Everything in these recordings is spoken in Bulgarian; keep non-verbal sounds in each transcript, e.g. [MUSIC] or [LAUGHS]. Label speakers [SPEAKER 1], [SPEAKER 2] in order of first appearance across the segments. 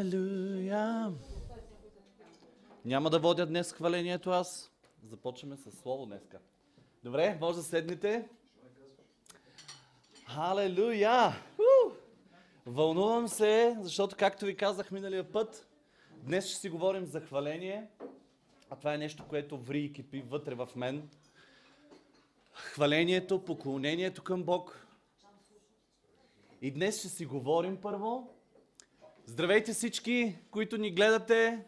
[SPEAKER 1] Халелуя! Няма да водя днес хвалението аз. Започваме с слово днеска. Добре, може да седнете. Халелуя! Вълнувам се, защото както ви казах миналия път, днес ще си говорим за хваление. А това е нещо, което ври и кипи вътре в мен. Хвалението, поклонението към Бог. И днес ще си говорим първо. Здравейте всички, които ни гледате.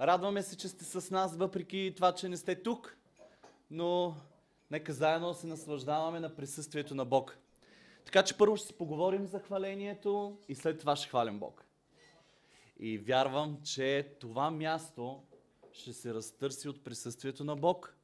[SPEAKER 1] Радваме се, че сте с нас, въпреки това, че не сте тук. Но нека заедно се наслаждаваме на присъствието на Бог. Така че първо ще си поговорим за хвалението и след това ще хвалим Бог. И вярвам, че това място ще се разтърси от присъствието на Бог.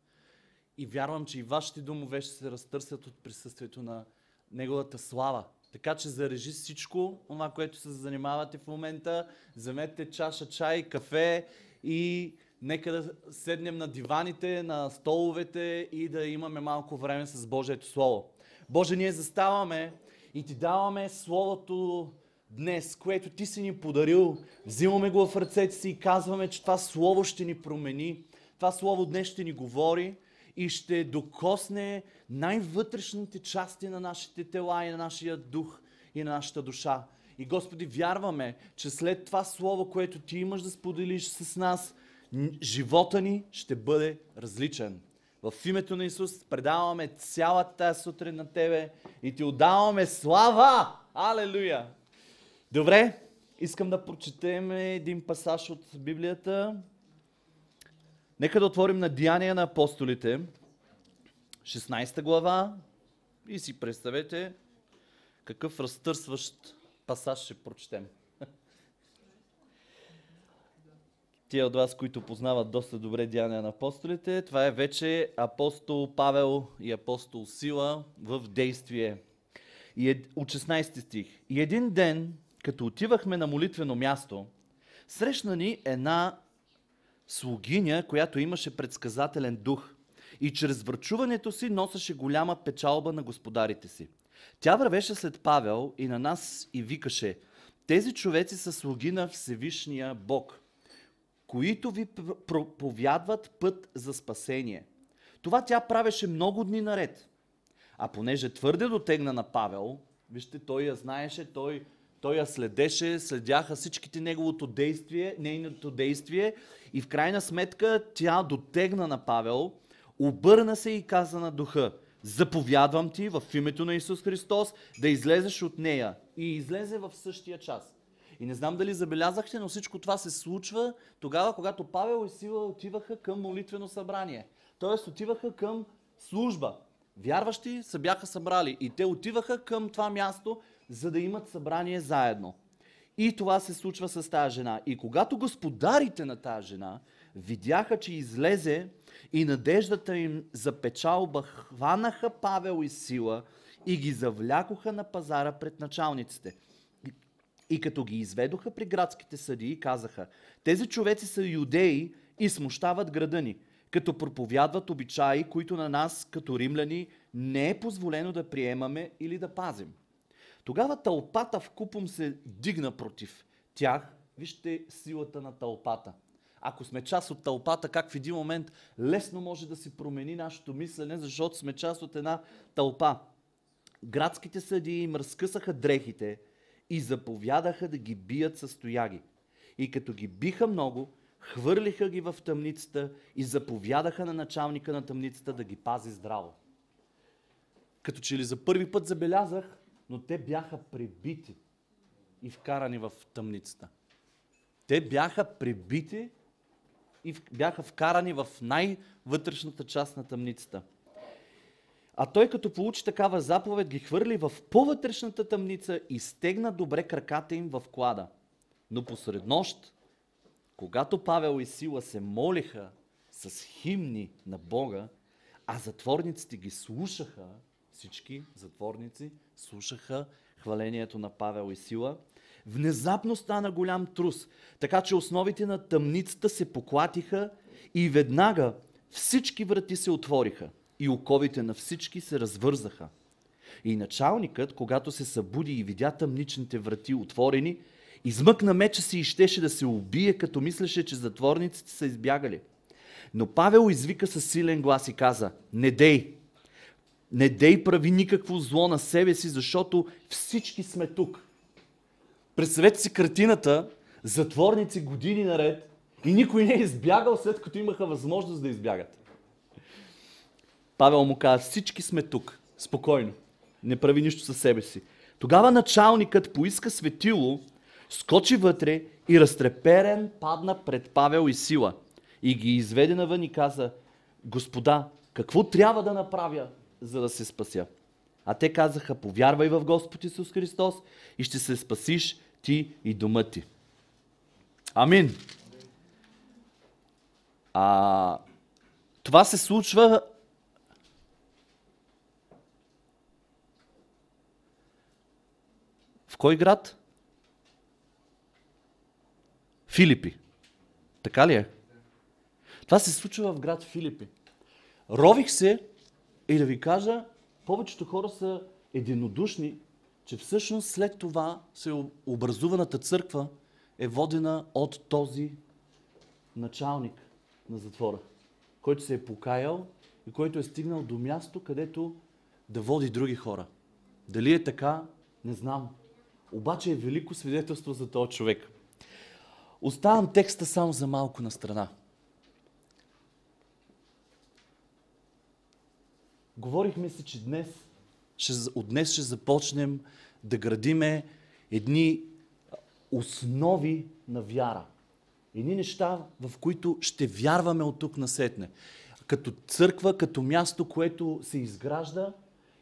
[SPEAKER 1] И вярвам, че и вашите домове ще се разтърсят от присъствието на Неговата слава. Така че зарежи всичко, това, което се занимавате в момента. Вземете чаша чай, кафе и нека да седнем на диваните, на столовете и да имаме малко време с Божието Слово. Боже, ние заставаме и ти даваме Словото днес, което ти си ни подарил. Взимаме го в ръцете си и казваме, че това Слово ще ни промени. Това Слово днес ще ни говори и ще докосне най-вътрешните части на нашите тела и на нашия дух и на нашата душа. И Господи, вярваме, че след това Слово, което Ти имаш да споделиш с нас, живота ни ще бъде различен. В името на Исус предаваме цялата тази сутрин на Тебе и Ти отдаваме слава! Алелуя! Добре, искам да прочетем един пасаж от Библията. Нека да отворим на Деяния на апостолите, 16 глава и си представете какъв разтърсващ пасаж ще прочетем. [LAUGHS] Тия от вас, които познават доста добре Деяния на апостолите, това е вече апостол Павел и апостол Сила в действие. И е, от 16 стих. И един ден, като отивахме на молитвено място, срещна ни една слугиня, която имаше предсказателен дух и чрез врачуването си носеше голяма печалба на господарите си. Тя вървеше след Павел и на нас и викаше, тези човеци са слуги на Всевишния Бог, които ви проповядват път за спасение. Това тя правеше много дни наред. А понеже твърде дотегна на Павел, вижте, той я знаеше, той той я следеше, следяха всичките неговото действие, нейното действие и в крайна сметка тя дотегна на Павел, обърна се и каза на духа, заповядвам ти в името на Исус Христос да излезеш от нея. И излезе в същия час. И не знам дали забелязахте, но всичко това се случва тогава, когато Павел и Сила отиваха към молитвено събрание. Тоест отиваха към служба. Вярващи се бяха събрали и те отиваха към това място, за да имат събрание заедно. И това се случва с тази жена. И когато господарите на тази жена видяха, че излезе и надеждата им за печалба хванаха Павел и Сила и ги завлякоха на пазара пред началниците. И като ги изведоха при градските съдии, казаха, тези човеци са юдеи и смущават града ни, като проповядват обичаи, които на нас, като римляни, не е позволено да приемаме или да пазим. Тогава тълпата в купом се дигна против тях. Вижте силата на тълпата. Ако сме част от тълпата, как в един момент лесно може да се промени нашето мислене, защото сме част от една тълпа. Градските съдии им разкъсаха дрехите и заповядаха да ги бият с стояги. И като ги биха много, хвърлиха ги в тъмницата и заповядаха на началника на тъмницата да ги пази здраво. Като че ли за първи път забелязах, но те бяха пребити и вкарани в тъмницата. Те бяха пребити и бяха вкарани в най-вътрешната част на тъмницата. А той като получи такава заповед, ги хвърли в по-вътрешната тъмница и стегна добре краката им в клада. Но посред нощ, когато Павел и Сила се молиха с химни на Бога, а затворниците ги слушаха, всички затворници слушаха хвалението на Павел и Сила. Внезапно стана голям трус, така че основите на тъмницата се поклатиха и веднага всички врати се отвориха и оковите на всички се развързаха. И началникът, когато се събуди и видя тъмничните врати отворени Измъкна меча си и щеше да се убие, като мислеше, че затворниците са избягали. Но Павел извика със силен глас и каза, не дей, не дей прави никакво зло на себе си, защото всички сме тук. Представете си картината, затворници години наред и никой не е избягал след като имаха възможност да избягат. Павел му каза, всички сме тук, спокойно, не прави нищо със себе си. Тогава началникът поиска светило, скочи вътре и разтреперен падна пред Павел и Сила. И ги изведе навън и каза, Господа, какво трябва да направя, за да се спася? А те казаха, повярвай в Господ Исус Христос и ще се спасиш ти и дома ти. Амин. А, това се случва в кой град? Филипи. Така ли е? Това се случва в град Филипи. Рових се и да ви кажа, повечето хора са единодушни, че всъщност след това се образуваната църква е водена от този началник на затвора, който се е покаял и който е стигнал до място, където да води други хора. Дали е така, не знам. Обаче е велико свидетелство за този човек. Оставам текста само за малко на страна. Говорихме си, че днес, ще, от днес ще започнем да градиме едни основи на вяра. Едни неща, в които ще вярваме от тук насетне. Като църква, като място, което се изгражда,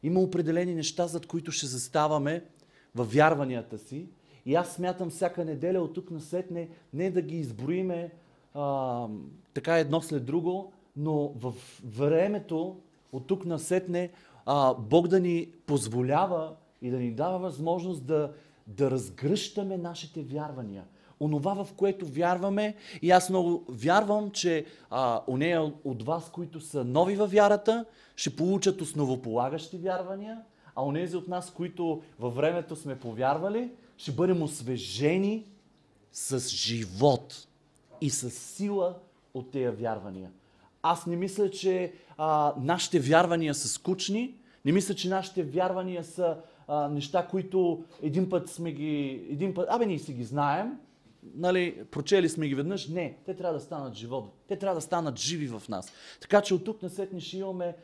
[SPEAKER 1] има определени неща, зад които ще заставаме във вярванията си. И аз смятам всяка неделя от тук насетне не да ги изброиме а, така едно след друго, но в времето от тук насетне а, Бог да ни позволява и да ни дава възможност да, да разгръщаме нашите вярвания. Онова, в което вярваме, и аз много вярвам, че а, нея от вас, които са нови във вярата, ще получат основополагащи вярвания, а онези от нас, които във времето сме повярвали, ще бъдем освежени с живот и с сила от тези вярвания. Аз не мисля, че а, нашите вярвания са скучни, не мисля, че нашите вярвания са а, неща, които един път сме ги... Един път, абе, ние си ги знаем, нали, прочели сме ги веднъж. Не, те трябва да станат живот. Те трябва да станат живи в нас. Така че от тук на сетни ще имаме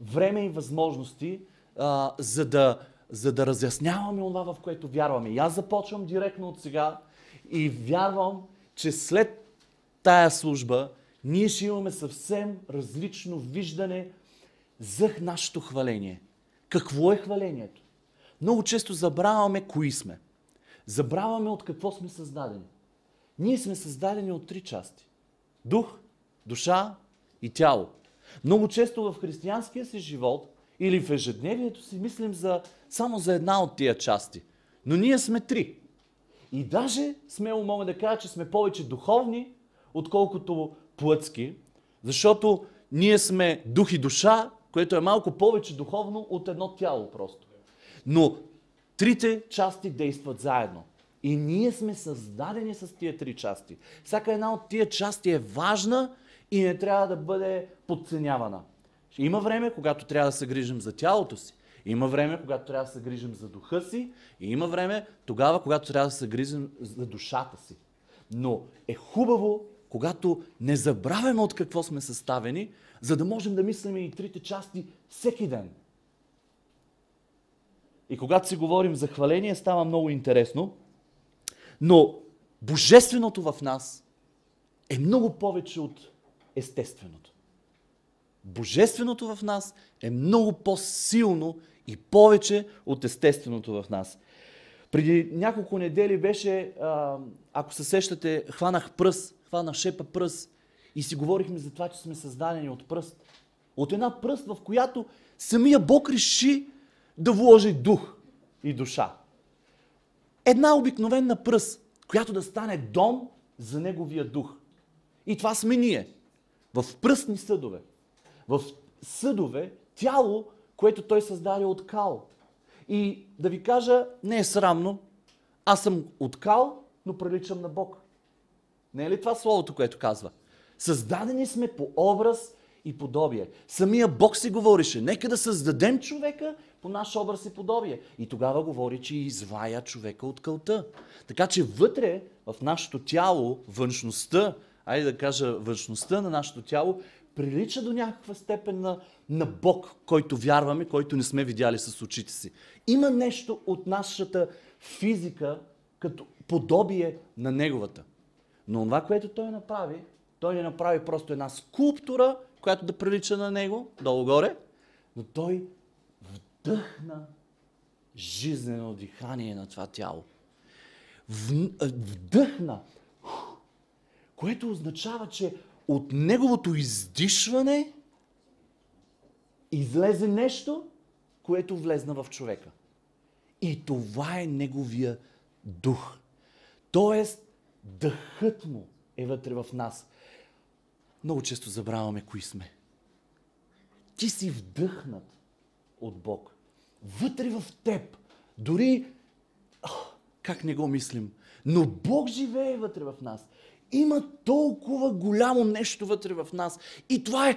[SPEAKER 1] време и възможности, а, за, да, за да разясняваме това, в което вярваме. И аз започвам директно от сега и вярвам, че след тая служба ние ще имаме съвсем различно виждане за нашето хваление. Какво е хвалението? Много често забравяме кои сме. Забравяме от какво сме създадени. Ние сме създадени от три части. Дух, душа и тяло. Много често в християнския си живот или в ежедневието си мислим за, само за една от тия части. Но ние сме три. И даже смело мога да кажа, че сме повече духовни, отколкото плътски, защото ние сме дух и душа, което е малко повече духовно от едно тяло просто. Но трите части действат заедно. И ние сме създадени с тия три части. Всяка една от тия части е важна и не трябва да бъде подценявана. Има време, когато трябва да се грижим за тялото си. Има време, когато трябва да се грижим за духа си. И има време тогава, когато трябва да се грижим за душата си. Но е хубаво, когато не забравяме от какво сме съставени, за да можем да мислим и трите части всеки ден. И когато си говорим за хваление, става много интересно. Но божественото в нас е много повече от естественото. Божественото в нас е много по-силно и повече от естественото в нас. Преди няколко недели беше, ако се сещате, хванах пръст, хванах шепа пръст и си говорихме за това, че сме създадени от пръст. От една пръст, в която самия Бог реши да вложи дух и душа. Една обикновена пръст, която да стане дом за неговия дух. И това сме ние. В пръстни съдове. В съдове, тяло, което той създаде от кал. И да ви кажа, не е срамно, Аз съм откал, но приличам на Бог. Не е ли това словото, което казва? Създадени сме по образ и подобие. Самия Бог си говореше, нека да създадем човека по наш образ и подобие. И тогава говори, че извая човека от кълта. Така че вътре, в нашето тяло, външността, айде да кажа външността на нашето тяло, прилича до някаква степен на, на Бог, който вярваме, който не сме видяли с очите си. Има нещо от нашата физика като подобие на Неговата. Но това, което Той направи, Той не направи просто една скулптура, която да прилича на Него, долу-горе, но Той вдъхна жизнено дихание на това тяло. Вдъхна, което означава, че от неговото издишване излезе нещо, което влезна в човека. И това е неговия дух. Тоест, дъхът му е вътре в нас. Много често забравяме кои сме. Ти си вдъхнат от Бог. Вътре в теб. Дори, как не го мислим, но Бог живее вътре в нас. Има толкова голямо нещо вътре в нас. И това е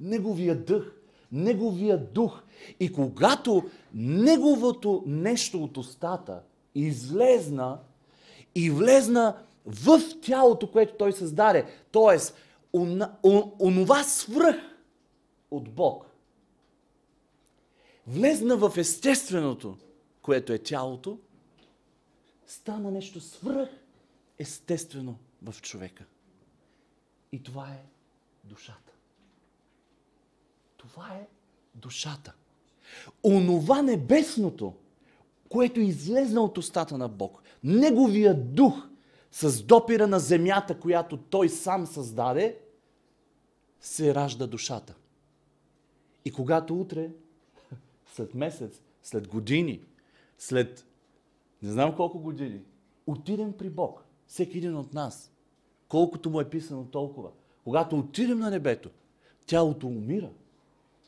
[SPEAKER 1] Неговия дъх, Неговия дух. И когато Неговото нещо от устата излезна и влезна в тялото, което Той създаде, т.е. онова свръх от Бог, влезна в естественото, което е тялото, стана нещо свръх естествено в човека. И това е душата. Това е душата. Онова небесното, което излезна от устата на Бог, Неговия дух с допира на земята, която Той сам създаде, се ражда душата. И когато утре, след месец, след години, след не знам колко години, отидем при Бог, всеки един от нас, колкото му е писано толкова. Когато отидем на небето, тялото умира.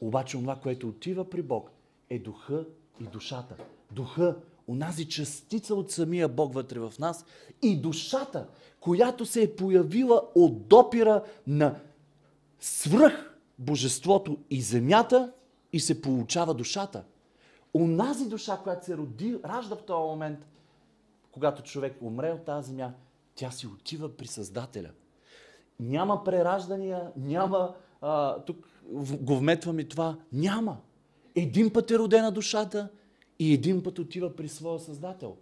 [SPEAKER 1] Обаче това, което отива при Бог, е духа и душата. Духа, онази частица от самия Бог вътре в нас и душата, която се е появила от допира на свръх божеството и земята и се получава душата. Онази душа, която се роди, ражда в този момент, когато човек умре от тази земя, тя си отива при Създателя. Няма прераждания, няма, а, тук го вметваме това, няма. Един път е родена душата и един път отива при своя Създател.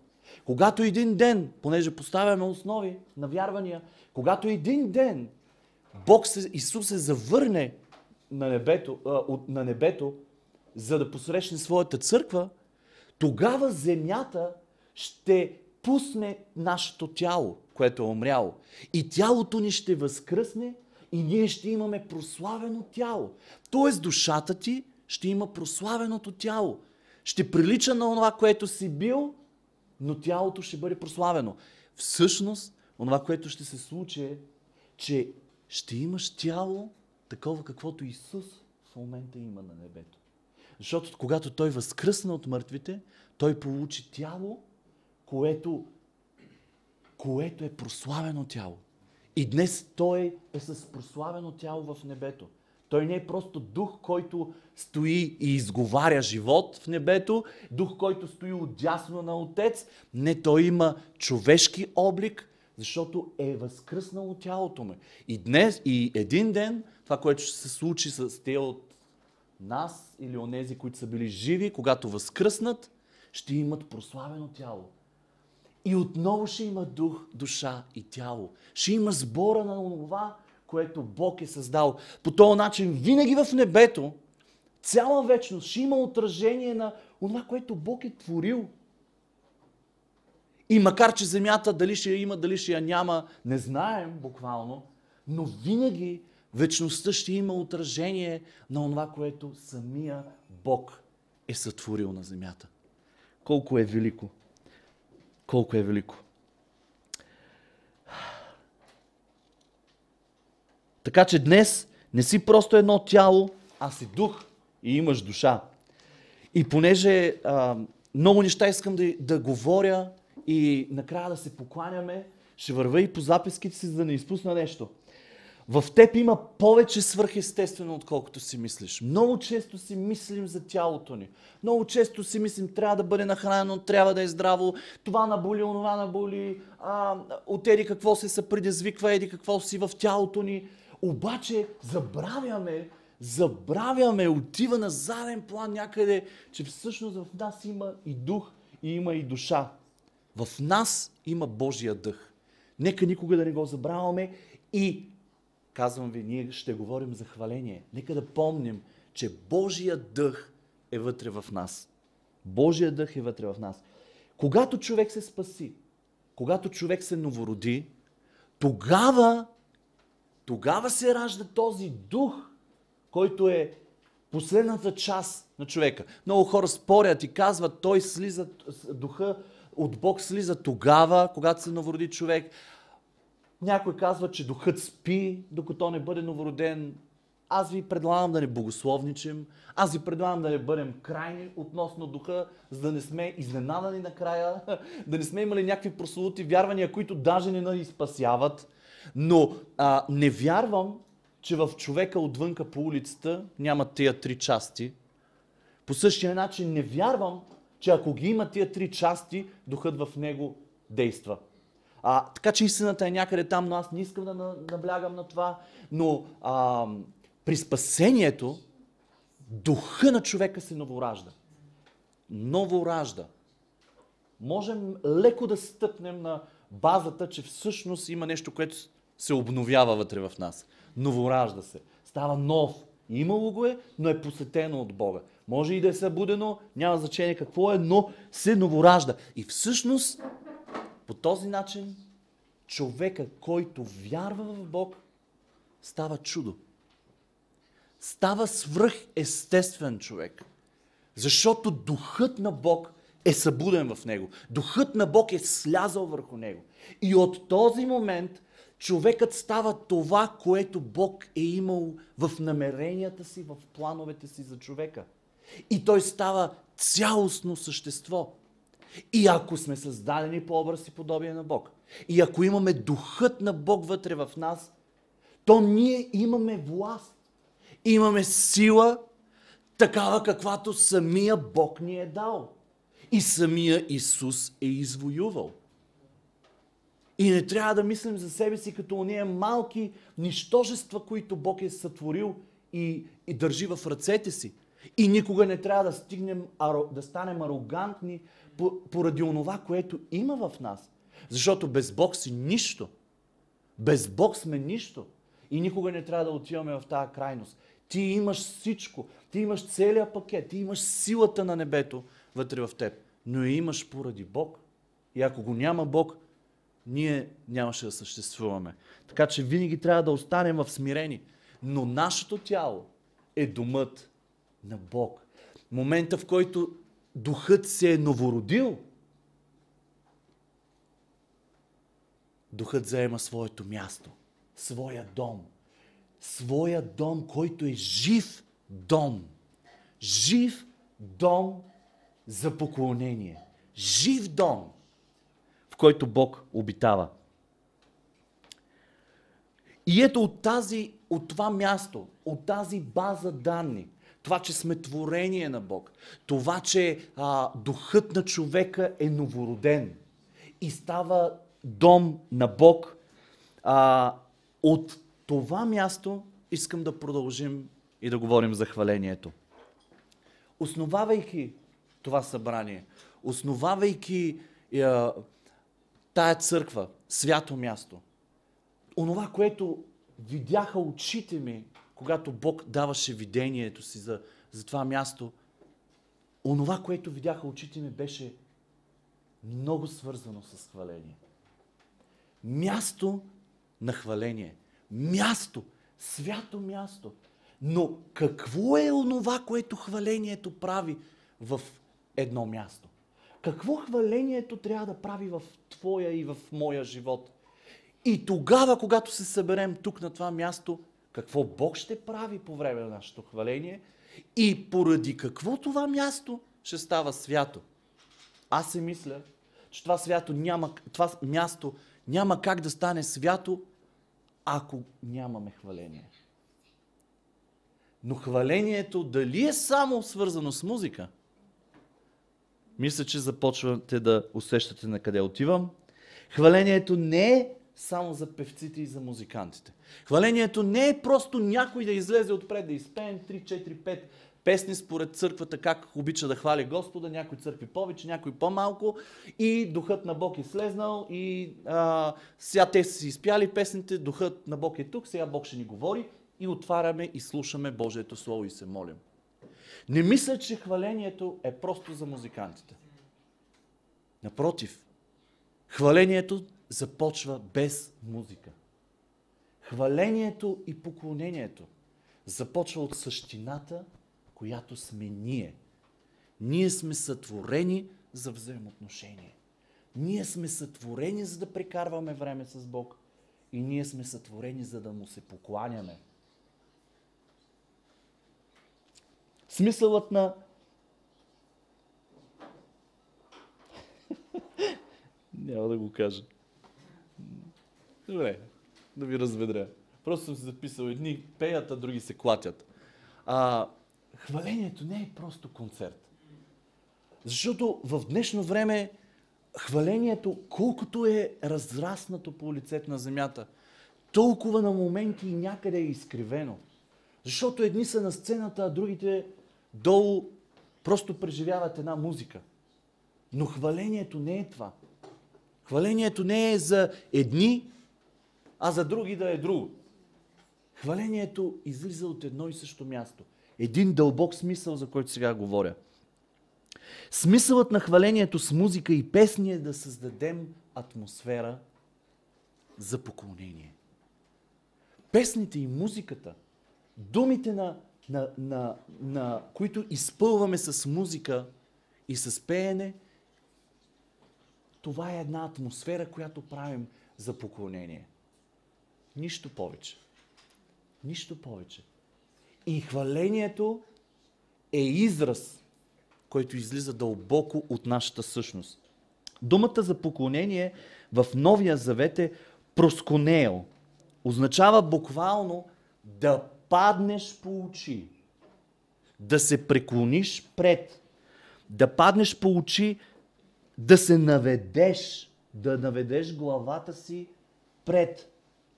[SPEAKER 1] Когато един ден, понеже поставяме основи на вярвания, когато един ден Бог се, Исус се завърне на небето, а, от, на небето, за да посрещне своята църква, тогава земята ще пусне нашето тяло, което е умряло. И тялото ни ще възкръсне и ние ще имаме прославено тяло. Тоест душата ти ще има прославеното тяло. Ще прилича на това, което си бил, но тялото ще бъде прославено. Всъщност, това, което ще се случи е, че ще имаш тяло, такова каквото Исус в момента има на небето. Защото когато Той възкръсна от мъртвите, Той получи тяло, което, което е прославено тяло. И днес Той е с прославено тяло в небето. Той не е просто дух, който стои и изговаря живот в небето, дух, който стои отдясно на Отец. Не, той има човешки облик, защото е възкръснало тялото му. И днес, и един ден, това, което ще се случи с те от нас или онези, които са били живи, когато възкръснат, ще имат прославено тяло. И отново ще има дух, душа и тяло. Ще има сбора на това, което Бог е създал. По този начин винаги в небето, цяла вечност ще има отражение на това, което Бог е творил. И макар, че земята дали ще я има, дали ще я няма, не знаем буквално, но винаги вечността ще има отражение на това, което самия Бог е сътворил на земята. Колко е велико! Колко е велико! Така че днес не си просто едно тяло, а си дух и имаш душа. И понеже а, много неща искам да, да говоря и накрая да се покланяме. Ще върва и по записките си, за да не изпусна нещо. В теб има повече свърхестествено, отколкото си мислиш. Много често си мислим за тялото ни. Много често си мислим, трябва да бъде нахранено, трябва да е здраво, това наболи, онова наболи, а, от еди какво се се предизвиква, еди какво си в тялото ни. Обаче забравяме, забравяме, отива на заден план някъде, че всъщност в нас има и дух, и има и душа. В нас има Божия дъх. Нека никога да не го забравяме и казвам ви, ние ще говорим за хваление. Нека да помним, че Божия дъх е вътре в нас. Божия дъх е вътре в нас. Когато човек се спаси, когато човек се новороди, тогава, тогава се ражда този дух, който е последната част на човека. Много хора спорят и казват, той слиза, духа от Бог слиза тогава, когато се новороди човек. Някой казва, че духът спи, докато не бъде новороден. Аз ви предлагам да не богословничим. Аз ви предлагам да не бъдем крайни относно духа, за да не сме изненадани накрая, [LAUGHS] да не сме имали някакви прословути вярвания, които даже не ни спасяват. Но а, не вярвам, че в човека отвънка по улицата няма тия три части. По същия начин не вярвам, че ако ги има тия три части, духът в него действа. А, така че истината е някъде там, но аз не искам да наблягам на това. Но а, при спасението, духа на човека се новоражда. Новоражда. Можем леко да стъпнем на базата, че всъщност има нещо, което се обновява вътре в нас. Новоражда се. Става нов. Имало го е, но е посетено от Бога. Може и да е събудено, няма значение какво е, но се новоражда. И всъщност по този начин човека, който вярва в Бог, става чудо. Става свръхестествен човек. Защото духът на Бог е събуден в него. Духът на Бог е слязал върху него. И от този момент човекът става това, което Бог е имал в намеренията си, в плановете си за човека. И той става цялостно същество. И ако сме създадени по образ и подобие на Бог, и ако имаме духът на Бог вътре в нас, то ние имаме власт. Имаме сила, такава каквато самия Бог ни е дал. И самия Исус е извоювал. И не трябва да мислим за себе си като ония малки нищожества, които Бог е сътворил и, и държи в ръцете си. И никога не трябва да, стигнем, да станем арогантни поради онова, което има в нас. Защото без Бог си нищо. Без Бог сме нищо. И никога не трябва да отиваме в тази крайност. Ти имаш всичко. Ти имаш целият пакет. Ти имаш силата на небето вътре в теб. Но имаш поради Бог. И ако го няма Бог, ние нямаше да съществуваме. Така че винаги трябва да останем в смирени. Но нашето тяло е думът на Бог. Момента, в който духът се е новородил, духът заема своето място, своя дом. Своя дом, който е жив дом. Жив дом за поклонение. Жив дом, в който Бог обитава. И ето от, тази, от това място, от тази база данни, това, че сме творение на Бог, това, че а, духът на човека е новороден и става дом на Бог, а, от това място искам да продължим и да говорим за хвалението. Основавайки това събрание, основавайки а, тая църква, свято място, онова, което видяха очите ми когато Бог даваше видението си за, за това място, онова, което видяха очите ми, беше много свързано с хваление. Място на хваление. Място. Свято място. Но какво е онова, което хвалението прави в едно място? Какво хвалението трябва да прави в твоя и в моя живот? И тогава, когато се съберем тук на това място, какво Бог ще прави по време на нашето хваление и поради какво това място ще става свято. Аз се мисля, че това свято няма, това място няма как да стане свято, ако нямаме хваление. Но хвалението дали е само свързано с музика? Мисля, че започвате да усещате на къде отивам. Хвалението не е само за певците и за музикантите. Хвалението не е просто някой да излезе отпред, да изпеем 3, 4, 5 песни според църквата, как обича да хвали Господа, някои църкви повече, някои по-малко и духът на Бог е слезнал и а, сега те са си изпяли песните, духът на Бог е тук, сега Бог ще ни говори и отваряме и слушаме Божието Слово и се молим. Не мисля, че хвалението е просто за музикантите. Напротив, хвалението започва без музика. Хвалението и поклонението започва от същината, която сме ние. Ние сме сътворени за взаимоотношение. Ние сме сътворени, за да прекарваме време с Бог. И ние сме сътворени, за да му се покланяме. Смисълът на [LAUGHS] Няма да го кажа. Добре, да ви разведря. Просто съм си записал едни пеят, а други се клатят. А, хвалението не е просто концерт. Защото в днешно време хвалението, колкото е разраснато по лицето на земята, толкова на моменти и някъде е изкривено. Защото едни са на сцената, а другите долу просто преживяват една музика. Но хвалението не е това. Хвалението не е за едни, а за други да е друго. Хвалението излиза от едно и също място. Един дълбок смисъл, за който сега говоря. Смисълът на хвалението с музика и песни е да създадем атмосфера за поклонение. Песните и музиката, думите на, на, на, на които изпълваме с музика и с пеене, това е една атмосфера, която правим за поклонение. Нищо повече. Нищо повече. И хвалението е израз, който излиза дълбоко от нашата същност. Думата за поклонение в Новия Завет е просконео. Означава буквално да паднеш по очи, да се преклониш пред, да паднеш по очи, да се наведеш, да наведеш главата си пред,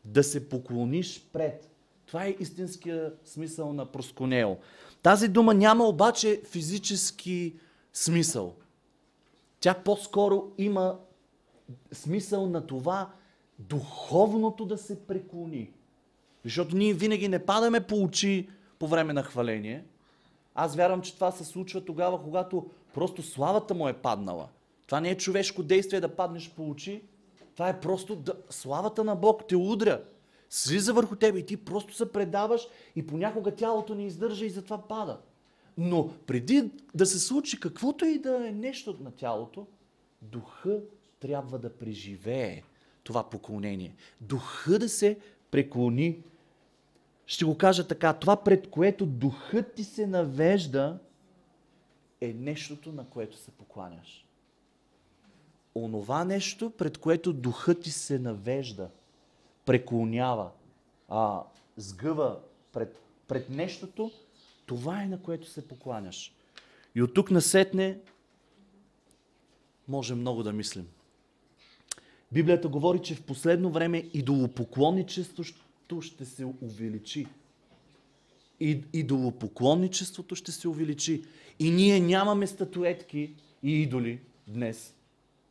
[SPEAKER 1] да се поклониш пред. Това е истинския смисъл на просконео. Тази дума няма обаче физически смисъл. Тя по-скоро има смисъл на това духовното да се преклони. Защото ние винаги не падаме по очи по време на хваление. Аз вярвам, че това се случва тогава, когато просто славата му е паднала. Това не е човешко действие да паднеш по очи. Това е просто да, славата на Бог те удря. Слиза върху тебе и ти просто се предаваш и понякога тялото не издържа и затова пада. Но преди да се случи каквото и да е нещо на тялото, духа трябва да преживее това поклонение. Духа да се преклони. Ще го кажа така, това пред което духът ти се навежда е нещото, на което се покланяш онова нещо, пред което духът ти се навежда, преклонява, а, сгъва пред, пред нещото, това е на което се покланяш. И от тук насетне може много да мислим. Библията говори, че в последно време идолопоклонничеството ще се увеличи. И, идолопоклонничеството ще се увеличи. И ние нямаме статуетки и идоли днес.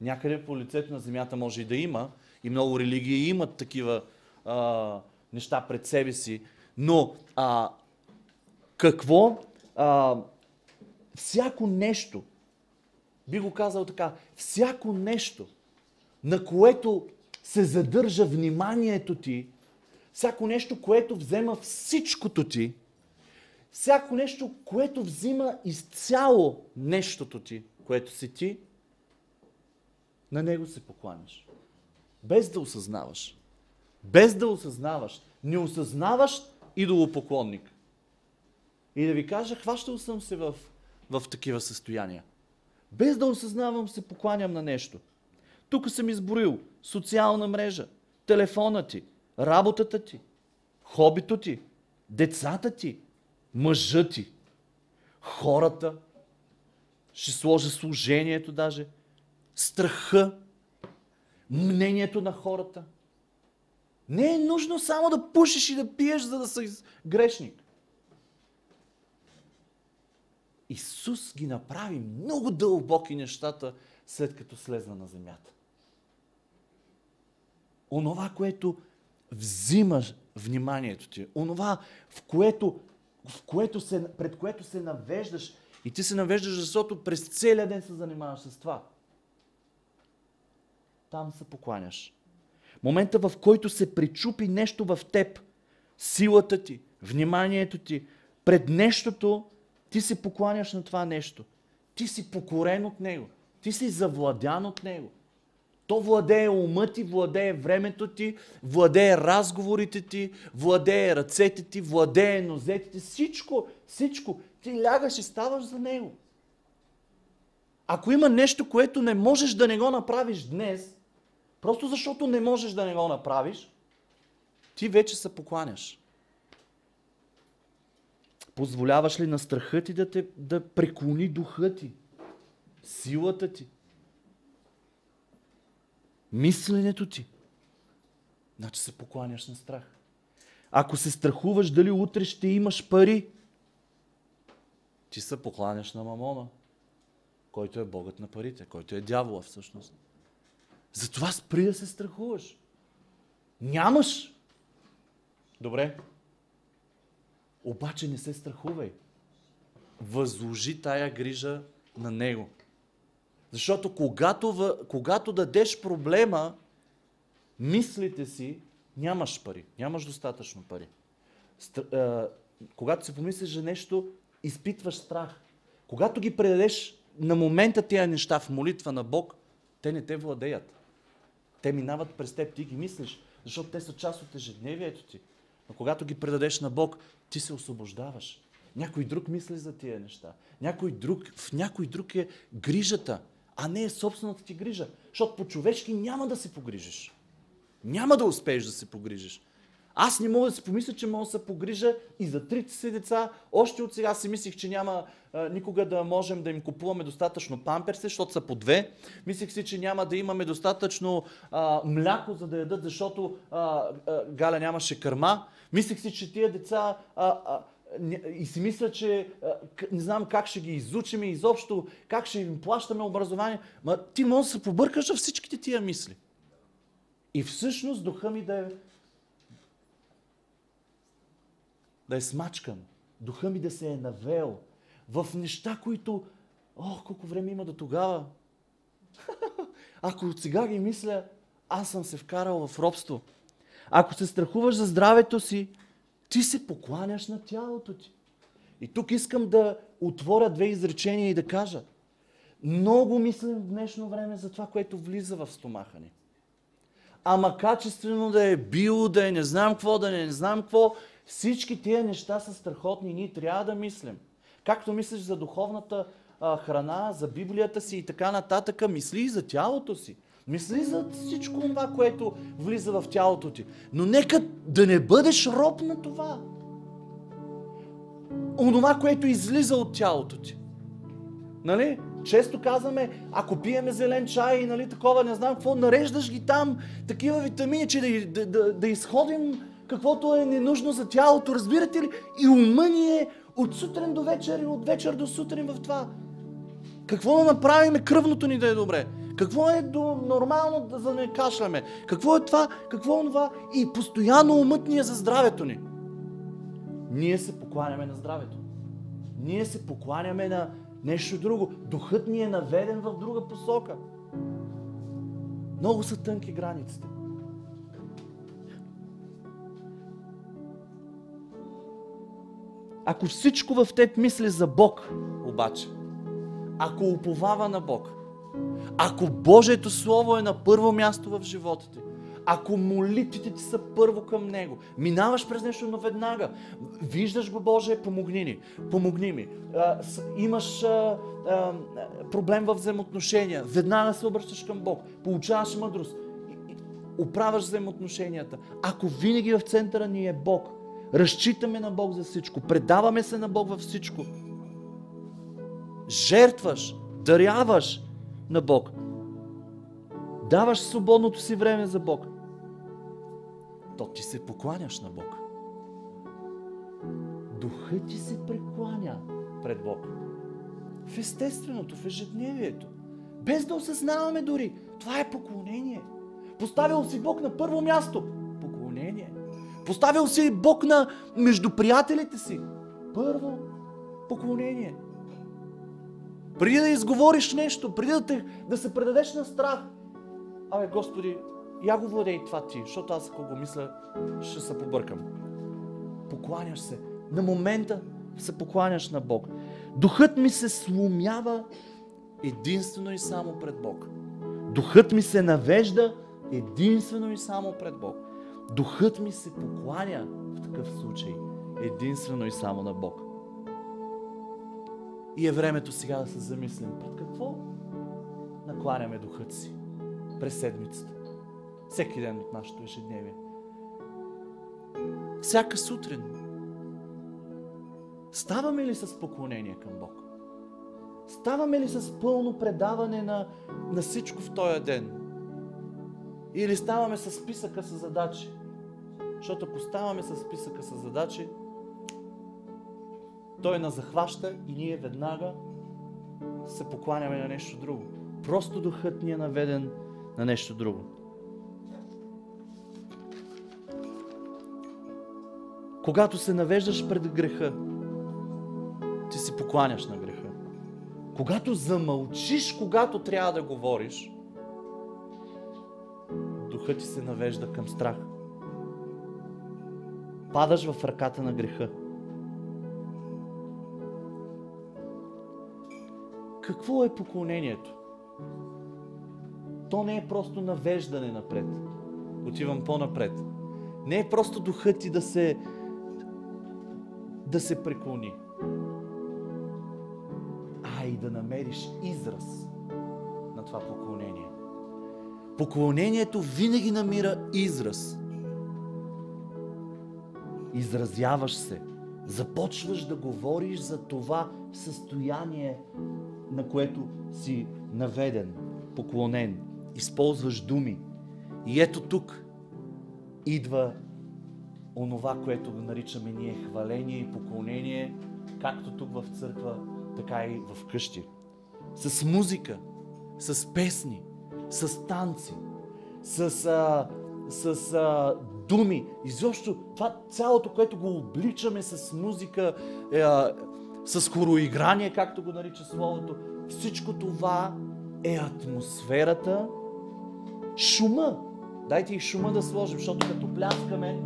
[SPEAKER 1] Някъде по лицето на земята може и да има, и много религии имат такива а, неща пред себе си, но а, какво? А, всяко нещо, би го казал така, всяко нещо, на което се задържа вниманието ти, всяко нещо, което взема всичкото ти, всяко нещо, което взима изцяло нещото ти, което си ти, на него се покланяш. Без да осъзнаваш. Без да осъзнаваш. Не осъзнаваш идолопоклонник. И да ви кажа, хващал съм се в, в такива състояния. Без да осъзнавам, се покланям на нещо. Тук съм изброил социална мрежа, телефона ти, работата ти, хобито ти, децата ти, мъжът ти, хората, ще сложа служението даже, страха, мнението на хората. Не е нужно само да пушиш и да пиеш, за да си грешник. Исус ги направи много дълбоки нещата, след като слезна на земята. Онова, което взимаш вниманието ти, онова, в което, в което се, пред което се навеждаш и ти се навеждаш, защото през целия ден се занимаваш с това. Там се покланяш. Момента, в който се причупи нещо в теб, силата ти, вниманието ти, пред нещото, ти се покланяш на това нещо. Ти си покорен от него. Ти си завладян от него. То владее ума ти, владее времето ти, владее разговорите ти, владее ръцете ти, владее нозете ти. Всичко, всичко. Ти лягаш и ставаш за него. Ако има нещо, което не можеш да не го направиш днес, просто защото не можеш да не го направиш, ти вече се покланяш. Позволяваш ли на страха ти да, те, да преклони духа ти, силата ти, мисленето ти? Значи се покланяш на страх. Ако се страхуваш дали утре ще имаш пари, ти се покланяш на мамона, който е богът на парите, който е дявола всъщност. Затова спри да се страхуваш. Нямаш. Добре. Обаче не се страхувай. Възложи тая грижа на Него. Защото когато, когато дадеш проблема, мислите си, нямаш пари, нямаш достатъчно пари. Стр... когато си помислиш за нещо, изпитваш страх. Когато ги предадеш на момента тези неща в молитва на Бог, те не те владеят. Те минават през теб, ти ги мислиш, защото те са част от ежедневието ти. Но когато ги предадеш на Бог, ти се освобождаваш. Някой друг мисли за тия неща. Някой друг, в някой друг е грижата, а не е собствената ти грижа. Защото по-човешки няма да се погрижиш. Няма да успееш да се погрижиш. Аз не мога да си помисля, че мога да се погрижа и за трите си деца. Още от сега си мислих, че няма а, никога да можем да им купуваме достатъчно памперси, защото са по две. Мислих си, че няма да имаме достатъчно а, мляко, за да ядат, защото а, а, Галя нямаше кърма. Мислих си, че тия деца а, а, и си мисля, че не знам как ще ги изучим и изобщо как ще им плащаме образование. Ма ти можеш да се побъркаш във всичките тия мисли. И всъщност духа ми да е да е смачкан, духа ми да се е навел в неща, които, ох, колко време има до тогава. [LAUGHS] Ако от сега ги мисля, аз съм се вкарал в робство. Ако се страхуваш за здравето си, ти се покланяш на тялото ти. И тук искам да отворя две изречения и да кажа. Много мислим в днешно време за това, което влиза в стомаха ни. Ама качествено да е било, да е не знам какво, да не, не знам какво. Всички тия неща са страхотни. Ние трябва да мислим. Както мислиш за духовната а, храна, за Библията си и така нататък, мисли и за тялото си. Мисли за всичко това, което влиза в тялото ти. Но нека да не бъдеш роб на това. Онова, което излиза от тялото ти. Нали? Често казваме, ако пиеме зелен чай и нали, такова, не знам какво, нареждаш ги там, такива витамини, че да, да, да, да изходим каквото е ненужно за тялото, разбирате ли? И ума ни е от сутрин до вечер и от вечер до сутрин в това. Какво да направим кръвното ни да е добре? Какво е до нормално да, не кашляме? Какво е това? Какво е това? И постоянно умът ни е за здравето ни. Ние се покланяме на здравето. Ние се покланяме на нещо друго. Духът ни е наведен в друга посока. Много са тънки границите. Ако всичко в теб мисли за Бог, обаче, ако уповава на Бог, ако Божието Слово е на първо място в живота ти, ако молитвите ти са първо към Него, минаваш през нещо, но веднага, виждаш го, Боже, помогни ни, помогни ми. А, с, имаш а, а, проблем в взаимоотношения, веднага се обръщаш към Бог, получаваш мъдрост, управяш взаимоотношенията. Ако винаги в центъра ни е Бог, разчитаме на Бог за всичко, предаваме се на Бог във всичко, жертваш, даряваш на Бог, даваш свободното си време за Бог, то ти се покланяш на Бог. Духът ти се прекланя пред Бог. В естественото, в ежедневието. Без да осъзнаваме дори. Това е поклонение. Поставил си Бог на първо място. Поклонение. Поставил си Бог на между приятелите си. Първо поклонение. Преди да изговориш нещо, преди да, те, да се предадеш на страх. Абе, Господи, я го владей това ти, защото аз ако го мисля, ще се побъркам. Покланяш се. На момента се покланяш на Бог. Духът ми се сломява единствено и само пред Бог. Духът ми се навежда единствено и само пред Бог. Духът ми се покланя в такъв случай единствено и само на Бог. И е времето сега да се замислим пред какво накланяме духът си през седмицата. Всеки ден от нашето ежедневие. Всяка сутрин. Ставаме ли с поклонение към Бог? Ставаме ли с пълно предаване на, на всичко в този ден? Или ставаме с списъка с задачи? Защото ако ставаме с списъка с задачи, той на захваща и ние веднага се покланяме на нещо друго. Просто духът ни е наведен на нещо друго. Когато се навеждаш пред греха, ти си покланяш на греха. Когато замълчиш, когато трябва да говориш, духът ти се навежда към страх. Падаш в ръката на греха. Какво е поклонението? То не е просто навеждане напред. Отивам по-напред. Не е просто духът ти да се да се преклони. А и да намериш израз на това поклонение. Поклонението винаги намира израз. Изразяваш се. Започваш да говориш за това състояние, на което си наведен, поклонен. Използваш думи. И ето тук идва онова, което го наричаме ние хваление и поклонение, както тук в църква, така и в къщи. С музика, с песни, с танци, с, а, с а, думи. Изобщо това цялото, което го обличаме с музика, е, с хороиграние, както го нарича Словото, всичко това е атмосферата, шума. Дайте и шума да сложим, защото като пляскаме,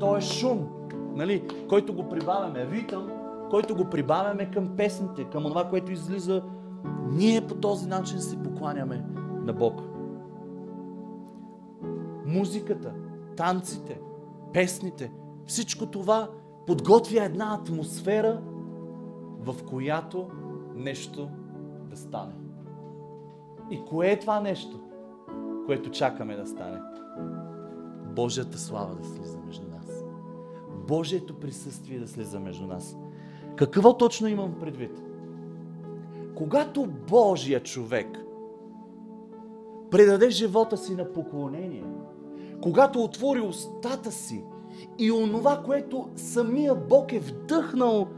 [SPEAKER 1] то е шум, нали, който го прибавяме, ритъм, който го прибавяме към песните, към това, което излиза. Ние по този начин се покланяме на Бог. Музиката, танците, песните, всичко това подготвя една атмосфера, в която нещо да стане. И кое е това нещо, което чакаме да стане? Божията слава да слиза между нас. Божието присъствие да слиза между нас. Какво точно имам предвид? Когато Божия човек предаде живота си на поклонение, когато отвори устата си и онова, което самия Бог е вдъхнал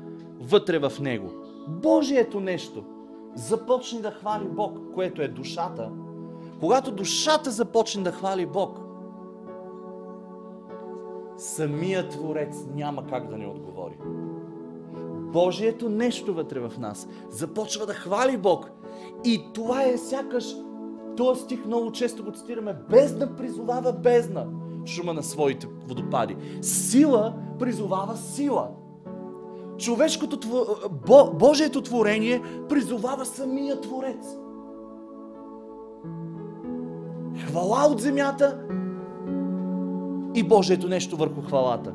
[SPEAKER 1] вътре в него, Божието нещо, започне да хвали Бог, което е душата, когато душата започне да хвали Бог, самият Творец няма как да не отговори. Божието нещо вътре в нас започва да хвали Бог. И това е сякаш, този стих много често го цитираме, без да призовава бездна шума на своите водопади. Сила призовава сила. Човешкото, Бо, Божието творение призовава самия Творец. Хвала от земята и Божието нещо върху хвалата.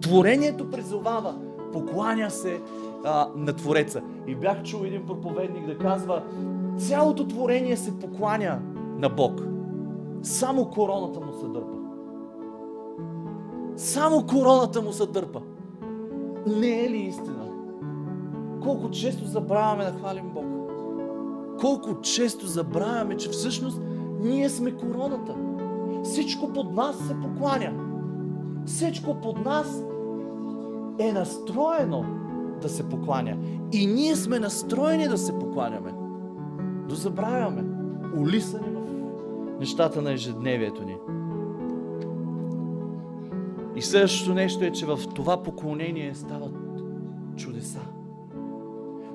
[SPEAKER 1] Творението призовава, покланя се а, на Твореца. И бях чул един проповедник да казва, цялото творение се покланя на Бог. Само короната му се дърпа. Само короната му се дърпа. Не е ли истина? Колко често забравяме да хвалим Бог. Колко често забравяме, че всъщност ние сме короната. Всичко под нас се покланя. Всичко под нас е настроено да се покланя. И ние сме настроени да се покланяме. Да забравяме. Улисани в нещата на ежедневието ни. И следващото нещо е, че в това поклонение стават чудеса.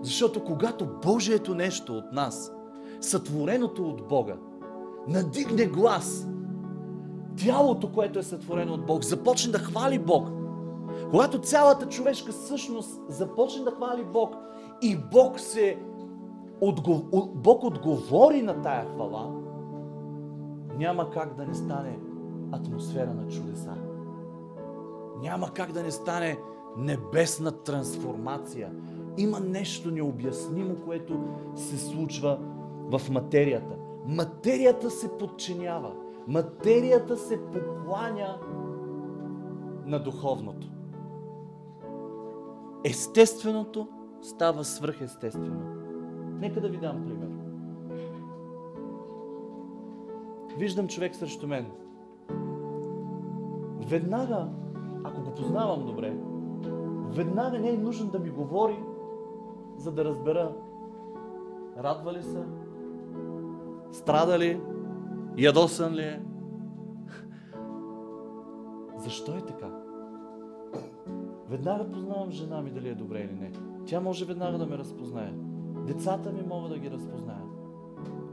[SPEAKER 1] Защото когато Божието нещо от нас, сътвореното от Бога, надигне глас, тялото, което е сътворено от Бог, започне да хвали Бог. Когато цялата човешка същност започне да хвали Бог и Бог се Бог отговори на тая хвала, няма как да не стане атмосфера на чудеса. Няма как да не стане небесна трансформация. Има нещо необяснимо, което се случва в материята. Материята се подчинява. Материята се покланя на духовното. Естественото става свръхестествено. Нека да ви дам пример. Виждам човек срещу мен. Веднага, ако го познавам добре, веднага не е нужно да ми говори, за да разбера радва ли се, страда ли, ядосан ли е. Защо е така? Веднага познавам жена ми дали е добре или не. Тя може веднага да ме разпознае. Децата ми могат да ги разпознаят.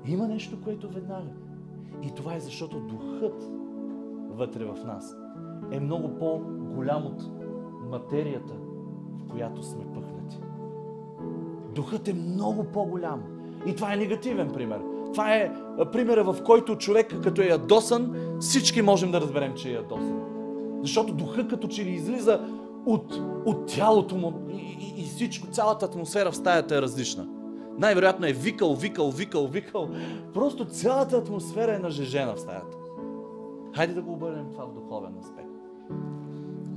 [SPEAKER 1] Има нещо, което веднага. И това е защото духът вътре в нас е много по-голям от материята, в която сме пъхнати. Духът е много по-голям. И това е негативен пример. Това е примера, в който човек, като е ядосан, всички можем да разберем, че е ядосан. Защото духът като че ли излиза от, от тялото му и, и, и всичко, цялата атмосфера в стаята е различна. Най-вероятно е викал, викал, викал, викал. Просто цялата атмосфера е нажежена в стаята. Хайде да го обърнем това в духовен аспект.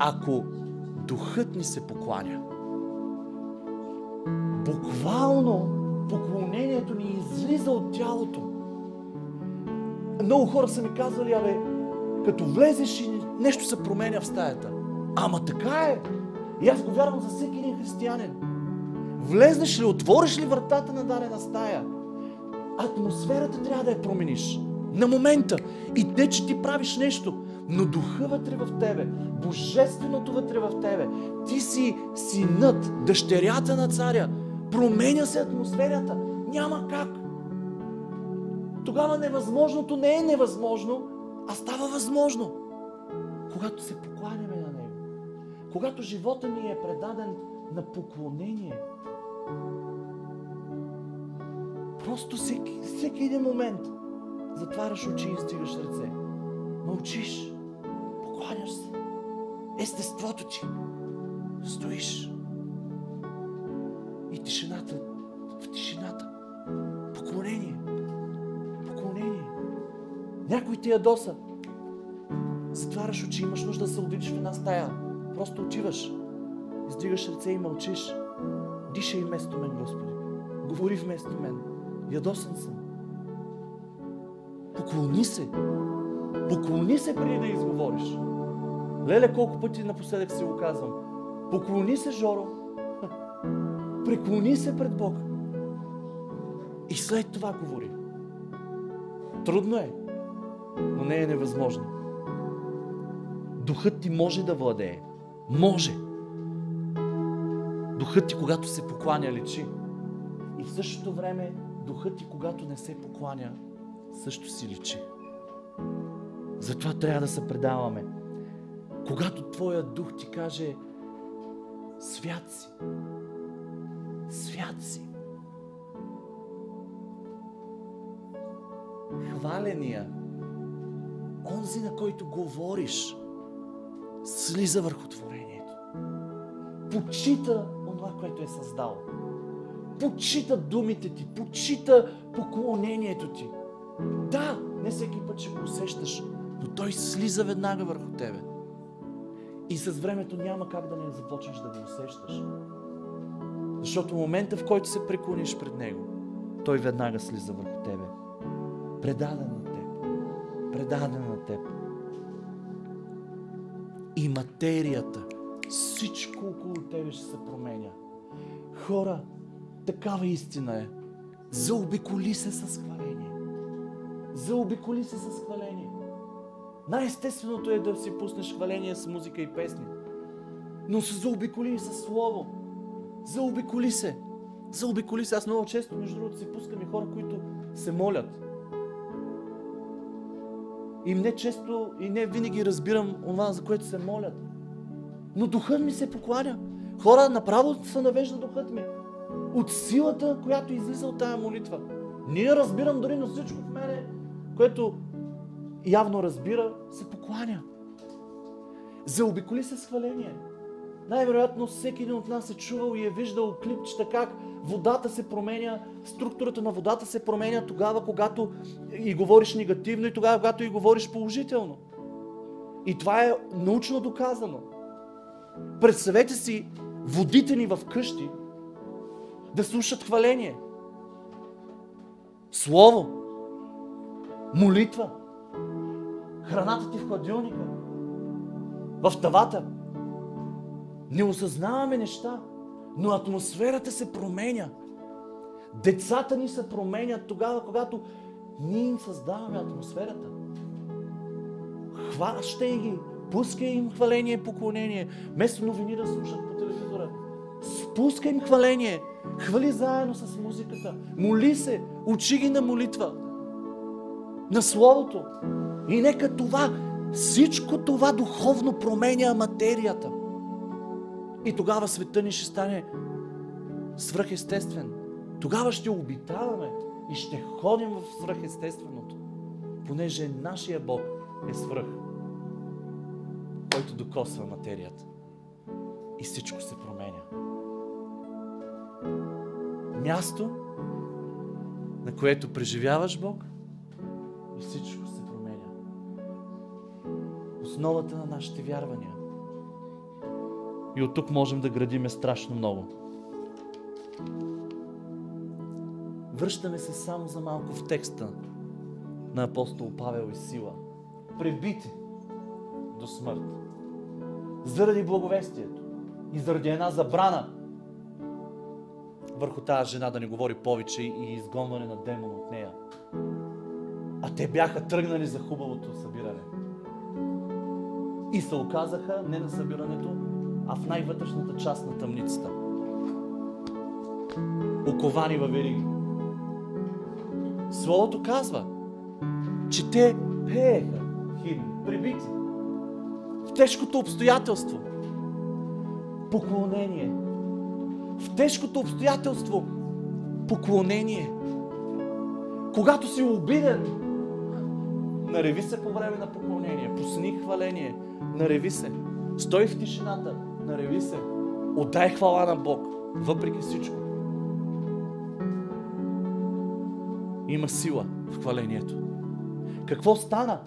[SPEAKER 1] Ако духът ни се покланя, буквално поклонението ни излиза от тялото. Много хора са ми казвали, абе, като влезеш и нещо се променя в стаята. Ама така е. И аз го вярвам за всеки един християнин. Влезнеш ли, отвориш ли вратата на дадена стая, атмосферата трябва да я промениш. На момента. И не, че ти правиш нещо, но духа вътре в тебе, божественото вътре в тебе. Ти си синът, дъщерята на царя. Променя се атмосферата. Няма как. Тогава невъзможното не е невъзможно, а става възможно. Когато се покланяме на Него. Когато живота ни е предаден на поклонение. Просто всеки, всеки един момент затваряш очи и стигаш ръце. Мълчиш. Покланяш се. Естеството ти. Стоиш. И тишината. В тишината. Поклонение. Поклонение. Някой ти ядоса. Затваряш очи, имаш нужда да се отидеш в една стая. Просто отиваш. Издигаш ръце и мълчиш. Дишай вместо мен, Господи. Говори вместо мен. Ядосан съм. Поклони се. Поклони се преди да изговориш. Леле, колко пъти напоследък си го казвам. Поклони се, Жоро. Преклони се пред Бог. И след това говори. Трудно е, но не е невъзможно. Духът ти може да владее. Може. Духът ти, когато се покланя, лечи. И в същото време, духът ти, когато не се покланя, също си личи. Затова трябва да се предаваме. Когато Твоя дух ти каже свят си, свят си, хваления, онзи на който говориш, слиза върху творението. Почита това, което е създал. Почита думите ти, почита поклонението ти. Да, не всеки път ще го усещаш, но той слиза веднага върху тебе. И с времето няма как да не започнеш да го усещаш. Защото момента, в който се преклониш пред него, той веднага слиза върху тебе. Предаден на теб. Предаден на теб. И материята, всичко около тебе ще се променя. Хора, такава истина е. Заобиколи се с хваление. Заобиколи се с хваление. Най-естественото е да си пуснеш хваление с музика и песни. Но се заобиколи и с слово. Заобиколи се. Заобиколи се. Аз много често, между другото, си пускам и хора, които се молят. И не често и не винаги разбирам това, за което се молят. Но духът ми се покланя. Хора, направо се навежда духът ми. От силата, която излиза от тая молитва. Ние разбирам дори на всичко в мене, което явно разбира, се покланя. Заобиколи се с хваление. Най-вероятно всеки един от нас е чувал и е виждал клипчета как водата се променя, структурата на водата се променя тогава, когато и говориш негативно и тогава, когато и говориш положително. И това е научно доказано. Представете си водите ни в къщи да слушат хваление. Слово. Молитва. Храната ти в хладилника. В тавата. Не осъзнаваме неща, но атмосферата се променя. Децата ни се променят тогава, когато ние им създаваме атмосферата. Хващай ги, Пускай им хваление и поклонение. Вместо новини да слушат по телевизора. Спускай им хваление. Хвали заедно с музиката. Моли се. Учи ги на молитва. На Словото. И нека това, всичко това духовно променя материята. И тогава света ни ще стане свръхестествен. Тогава ще обитаваме и ще ходим в свръхестественото. Понеже нашия Бог е свръх който докосва материята. И всичко се променя. Място, на което преживяваш Бог всичко се променя. Основата на нашите вярвания. И от тук можем да градиме страшно много. Връщаме се само за малко в текста на апостол Павел и Сила. Пребити до смърт заради благовестието и заради една забрана върху тази жена да не говори повече и изгонване на демон от нея. А те бяха тръгнали за хубавото събиране. И се оказаха не на събирането, а в най-вътрешната част на тъмницата. Оковани във вериги. Словото казва, че те пееха химни, прибити в тежкото обстоятелство. Поклонение. В тежкото обстоятелство. Поклонение. Когато си обиден, нареви се по време на поклонение. Пусни хваление. Нареви се. Стой в тишината. Нареви се. Отдай хвала на Бог. Въпреки всичко. Има сила в хвалението. Какво стана?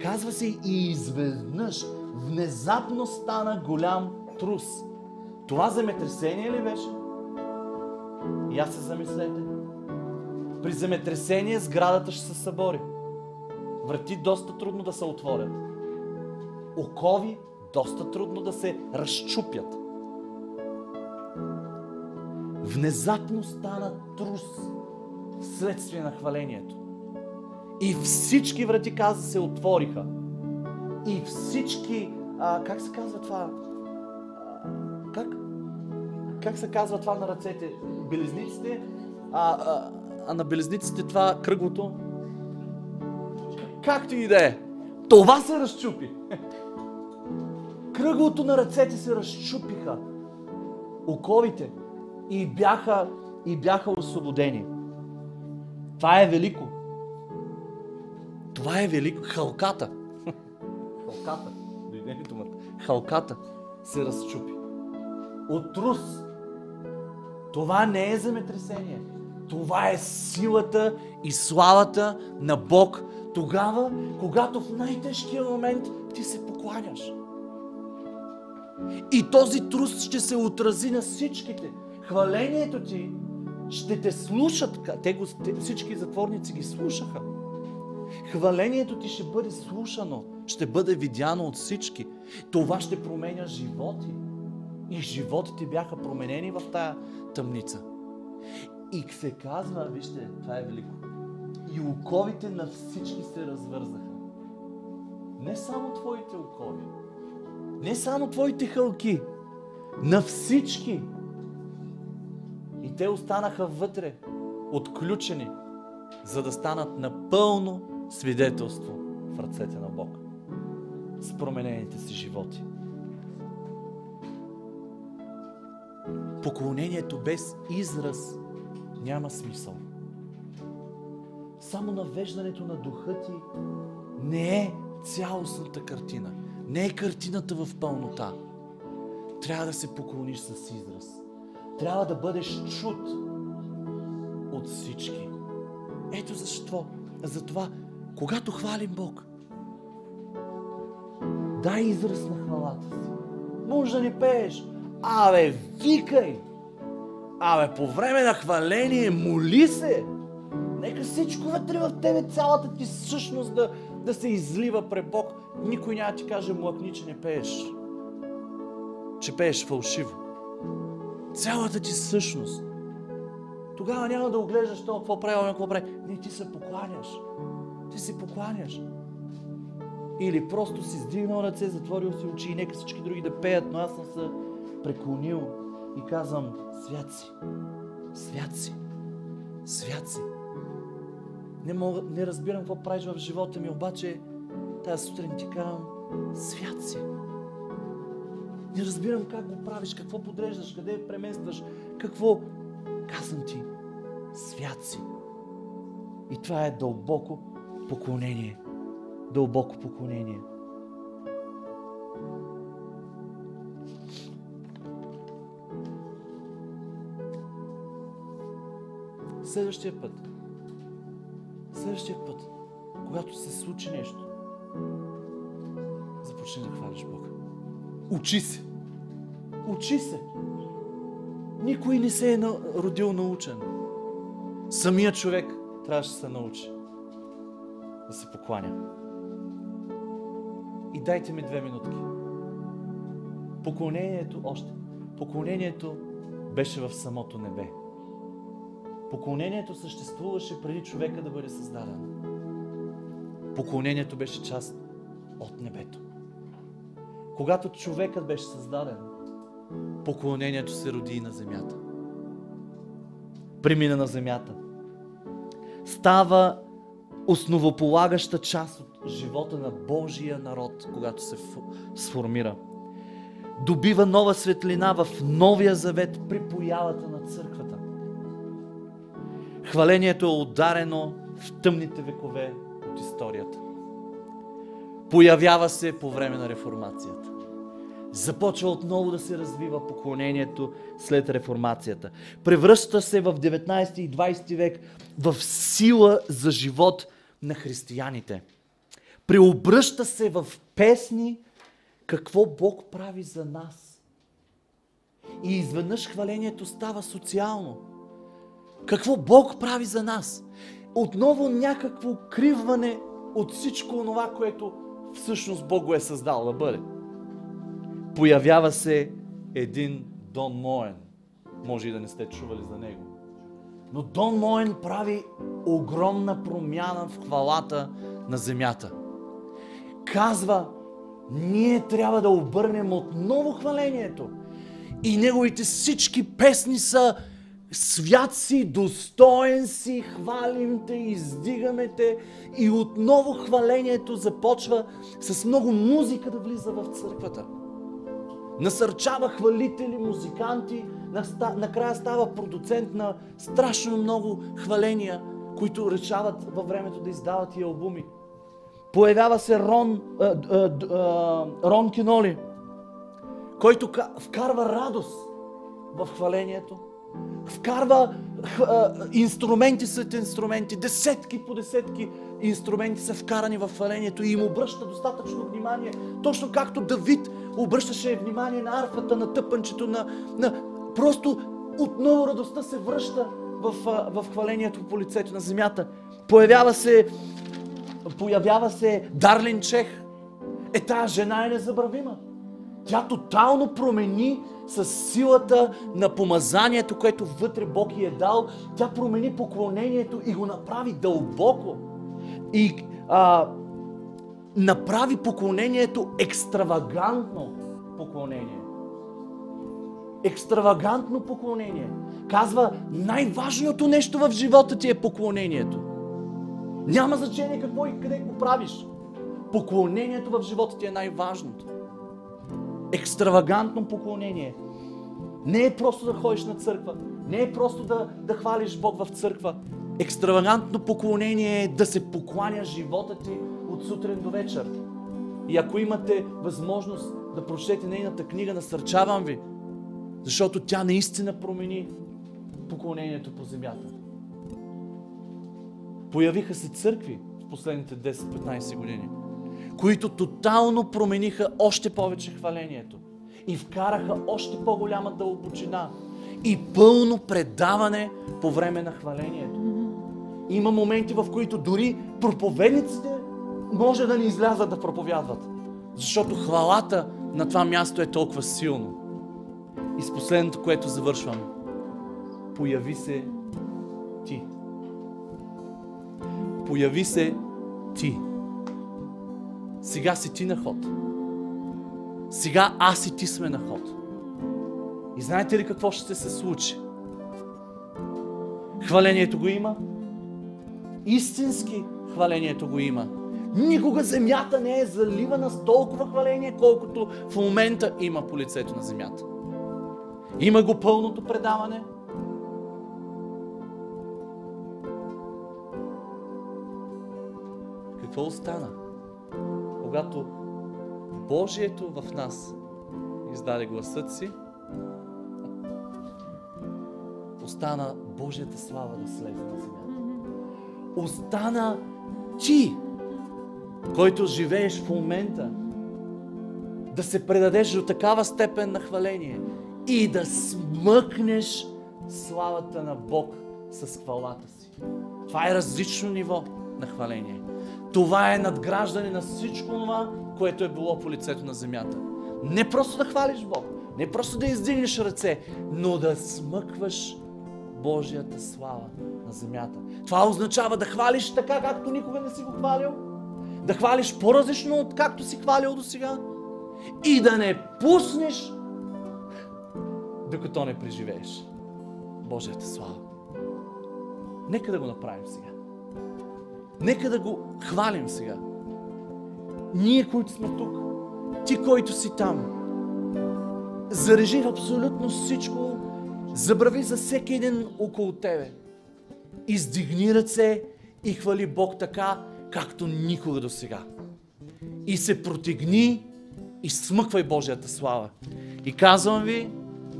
[SPEAKER 1] Казва се и изведнъж внезапно стана голям трус. Това земетресение ли беше? И аз се замислете. При земетресение сградата ще се събори. Врати доста трудно да се отворят. Окови доста трудно да се разчупят. Внезапно стана трус вследствие на хвалението. И всички врати, каза, се отвориха и всички, а, как се казва това? Как? Как се казва това на ръцете? Белезниците, а, а, а на белезниците това кръглото? Както и да е. Това се разчупи. Кръглото на ръцете се разчупиха. Оковите. И бяха, и бяха освободени. Това е велико. Това е велико. Халката. Халката дойде. е думата? Халката се разчупи. От трус. Това не е земетресение. Това е силата и славата на Бог тогава, когато в най-тежкия момент ти се покланяш. И този трус ще се отрази на всичките. Хвалението ти ще те слушат. Те, го, те всички затворници ги слушаха. Хвалението ти ще бъде слушано, ще бъде видяно от всички. Това ще променя животи. И животите бяха променени в тая тъмница. И се казва, вижте, това е велико, и оковите на всички се развързаха. Не само твоите окови, не само твоите хълки, на всички. И те останаха вътре, отключени, за да станат напълно свидетелство в ръцете на Бог с променените си животи. Поклонението без израз няма смисъл. Само навеждането на духа ти не е цялостната картина. Не е картината в пълнота. Трябва да се поклониш с израз. Трябва да бъдеш чут от всички. Ето защо. Затова, когато хвалим Бог, дай израз на хвалата си. Може да не пееш. Абе, викай! Абе, по време на хваление моли се! Нека всичко вътре в тебе, цялата ти същност да, да се излива пред Бог. Никой няма ти каже, млъкни, че не пееш. Че пееш фалшиво. Цялата ти същност. Тогава няма да оглеждаш това, какво прави, какво прави. Не, ти се покланяш. Ти се покланяш. Или просто си сдигнал ръце, затворил си очи и нека всички други да пеят, но аз съм се преклонил и казвам, свят си, свят си, свят си. Не, мога, не разбирам какво правиш в живота ми, обаче тази сутрин ти казвам, свят си. Не разбирам как го правиш, какво подреждаш, къде преместваш, какво. Казвам ти, свят си. И това е дълбоко поклонение. Дълбоко поклонение. Следващия път. Следващия път, когато се случи нещо, започни да хвалиш Бога. Учи се. Учи се. Никой не се е родил научен. Самият човек трябваше да се научи да се покланя. И дайте ми две минутки. Поклонението още. Поклонението беше в самото небе. Поклонението съществуваше преди човека да бъде създаден. Поклонението беше част от небето. Когато човекът беше създаден, поклонението се роди и на земята. Премина на земята. Става основополагаща част от живота на Божия народ, когато се сформира. Добива нова светлина в Новия завет при появата на църквата. Хвалението е ударено в тъмните векове от историята. Появява се по време на реформацията. Започва отново да се развива поклонението след реформацията. Превръща се в 19 и 20 век в сила за живот на християните. Преобръща се в песни какво Бог прави за нас. И изведнъж хвалението става социално. Какво Бог прави за нас. Отново някакво криване от всичко това, което всъщност Бог го е създал да бъде. Появява се един Дон Моен. Може и да не сте чували за него. Но Дон Моен прави огромна промяна в хвалата на земята. Казва, ние трябва да обърнем отново хвалението. И неговите всички песни са свят си, достоен си, хвалим те, издигаме те. И отново хвалението започва с много музика да влиза в църквата. Насърчава хвалители, музиканти, накрая става продуцент на страшно много хваления, които решават във времето да издават и албуми. Появява се Рон, а, а, а, Рон Киноли, който вкарва радост в хвалението. Вкарва инструменти след инструменти, десетки по десетки инструменти са вкарани в хвалението и им обръща достатъчно внимание. Точно както Давид обръщаше внимание на арфата, на тъпънчето, на, на... просто отново радостта се връща в, в хвалението по лицето на земята. Появява се, появява се Дарлин Чех. Е, тази жена е незабравима. Тя тотално промени с силата на помазанието, което вътре Бог й е дал. Тя промени поклонението и го направи дълбоко. И а, направи поклонението екстравагантно поклонение. Екстравагантно поклонение. Казва, най-важното нещо в живота ти е поклонението. Няма значение какво и къде го правиш. Поклонението в живота ти е най-важното. Екстравагантно поклонение. Не е просто да ходиш на църква. Не е просто да, да хвалиш Бог в църква. Екстравагантно поклонение е да се покланя живота ти от сутрин до вечер. И ако имате възможност да прочетете нейната книга, насърчавам ви, защото тя наистина промени поклонението по земята. Появиха се църкви в последните 10-15 години, които тотално промениха още повече хвалението и вкараха още по-голяма дълбочина и пълно предаване по време на хвалението. Има моменти, в които дори проповедниците може да ни излязат да проповядват. Защото хвалата на това място е толкова силно. И с последното, което завършвам. Появи се ти. Появи се ти. Сега си ти на ход. Сега аз и ти сме на ход. И знаете ли какво ще се случи? Хвалението го има. Истински хвалението го има. Никога земята не е заливана с толкова хваление, колкото в момента има по лицето на земята. Има го пълното предаване. Какво остана? Когато Божието в нас издаде гласът си, остана Божията слава да слезе на земята. Остана ти, който живееш в момента, да се предадеш до такава степен на хваление и да смъкнеш славата на Бог с хвалата си. Това е различно ниво на хваление. Това е надграждане на всичко това, което е било по лицето на земята. Не просто да хвалиш Бог, не просто да издигнеш ръце, но да смъкваш Божията слава на земята. Това означава да хвалиш така, както никога не си го хвалил, да хвалиш по-различно от както си хвалил до сега и да не пуснеш, докато не преживееш Божията слава. Нека да го направим сега. Нека да го хвалим сега. Ние, които сме тук, ти, който си там, зарежи абсолютно всичко, забрави за всеки един около тебе. Издигни ръце и хвали Бог така, както никога до сега. И се протегни и смъквай Божията слава. И казвам ви,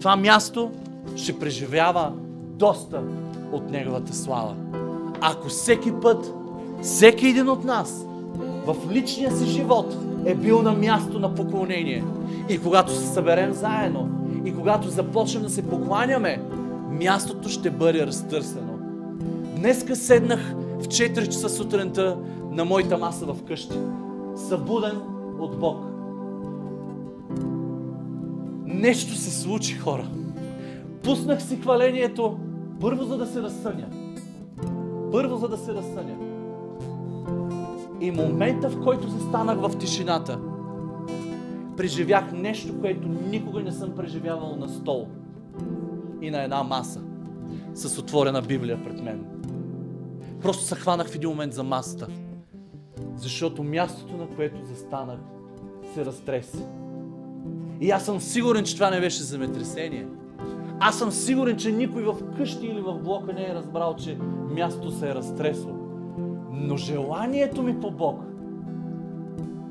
[SPEAKER 1] това място ще преживява доста от Неговата слава. Ако всеки път, всеки един от нас в личния си живот е бил на място на поклонение и когато се съберем заедно и когато започнем да се покланяме, мястото ще бъде разтърсено. Днеска седнах в 4 часа сутринта на моята маса в къщи. Събуден от Бог. Нещо се случи, хора. Пуснах си хвалението първо за да се разсъня. Първо за да се разсъня. И момента, в който застанах в тишината, преживях нещо, което никога не съм преживявал на стол и на една маса с отворена Библия пред мен. Просто се хванах в един момент за масата. Защото мястото, на което застанах, се разтреси. И аз съм сигурен, че това не беше земетресение. Аз съм сигурен, че никой в къщи или в блока не е разбрал, че мястото се е разтресло. Но желанието ми по Бог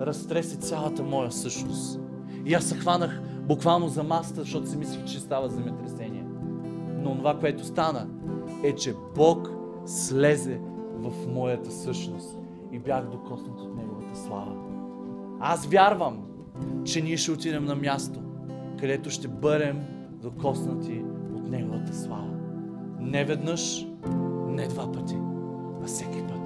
[SPEAKER 1] разтреси цялата моя същност. И аз се хванах буквално за маста, защото си мислих, че става земетресение. Но това, което стана, е, че Бог слезе в моята същност и бях докоснат от Неговата слава. Аз вярвам, че ние ще отидем на място, където ще бъдем докоснати от Неговата слава. Не веднъж, не два пъти, а всеки път.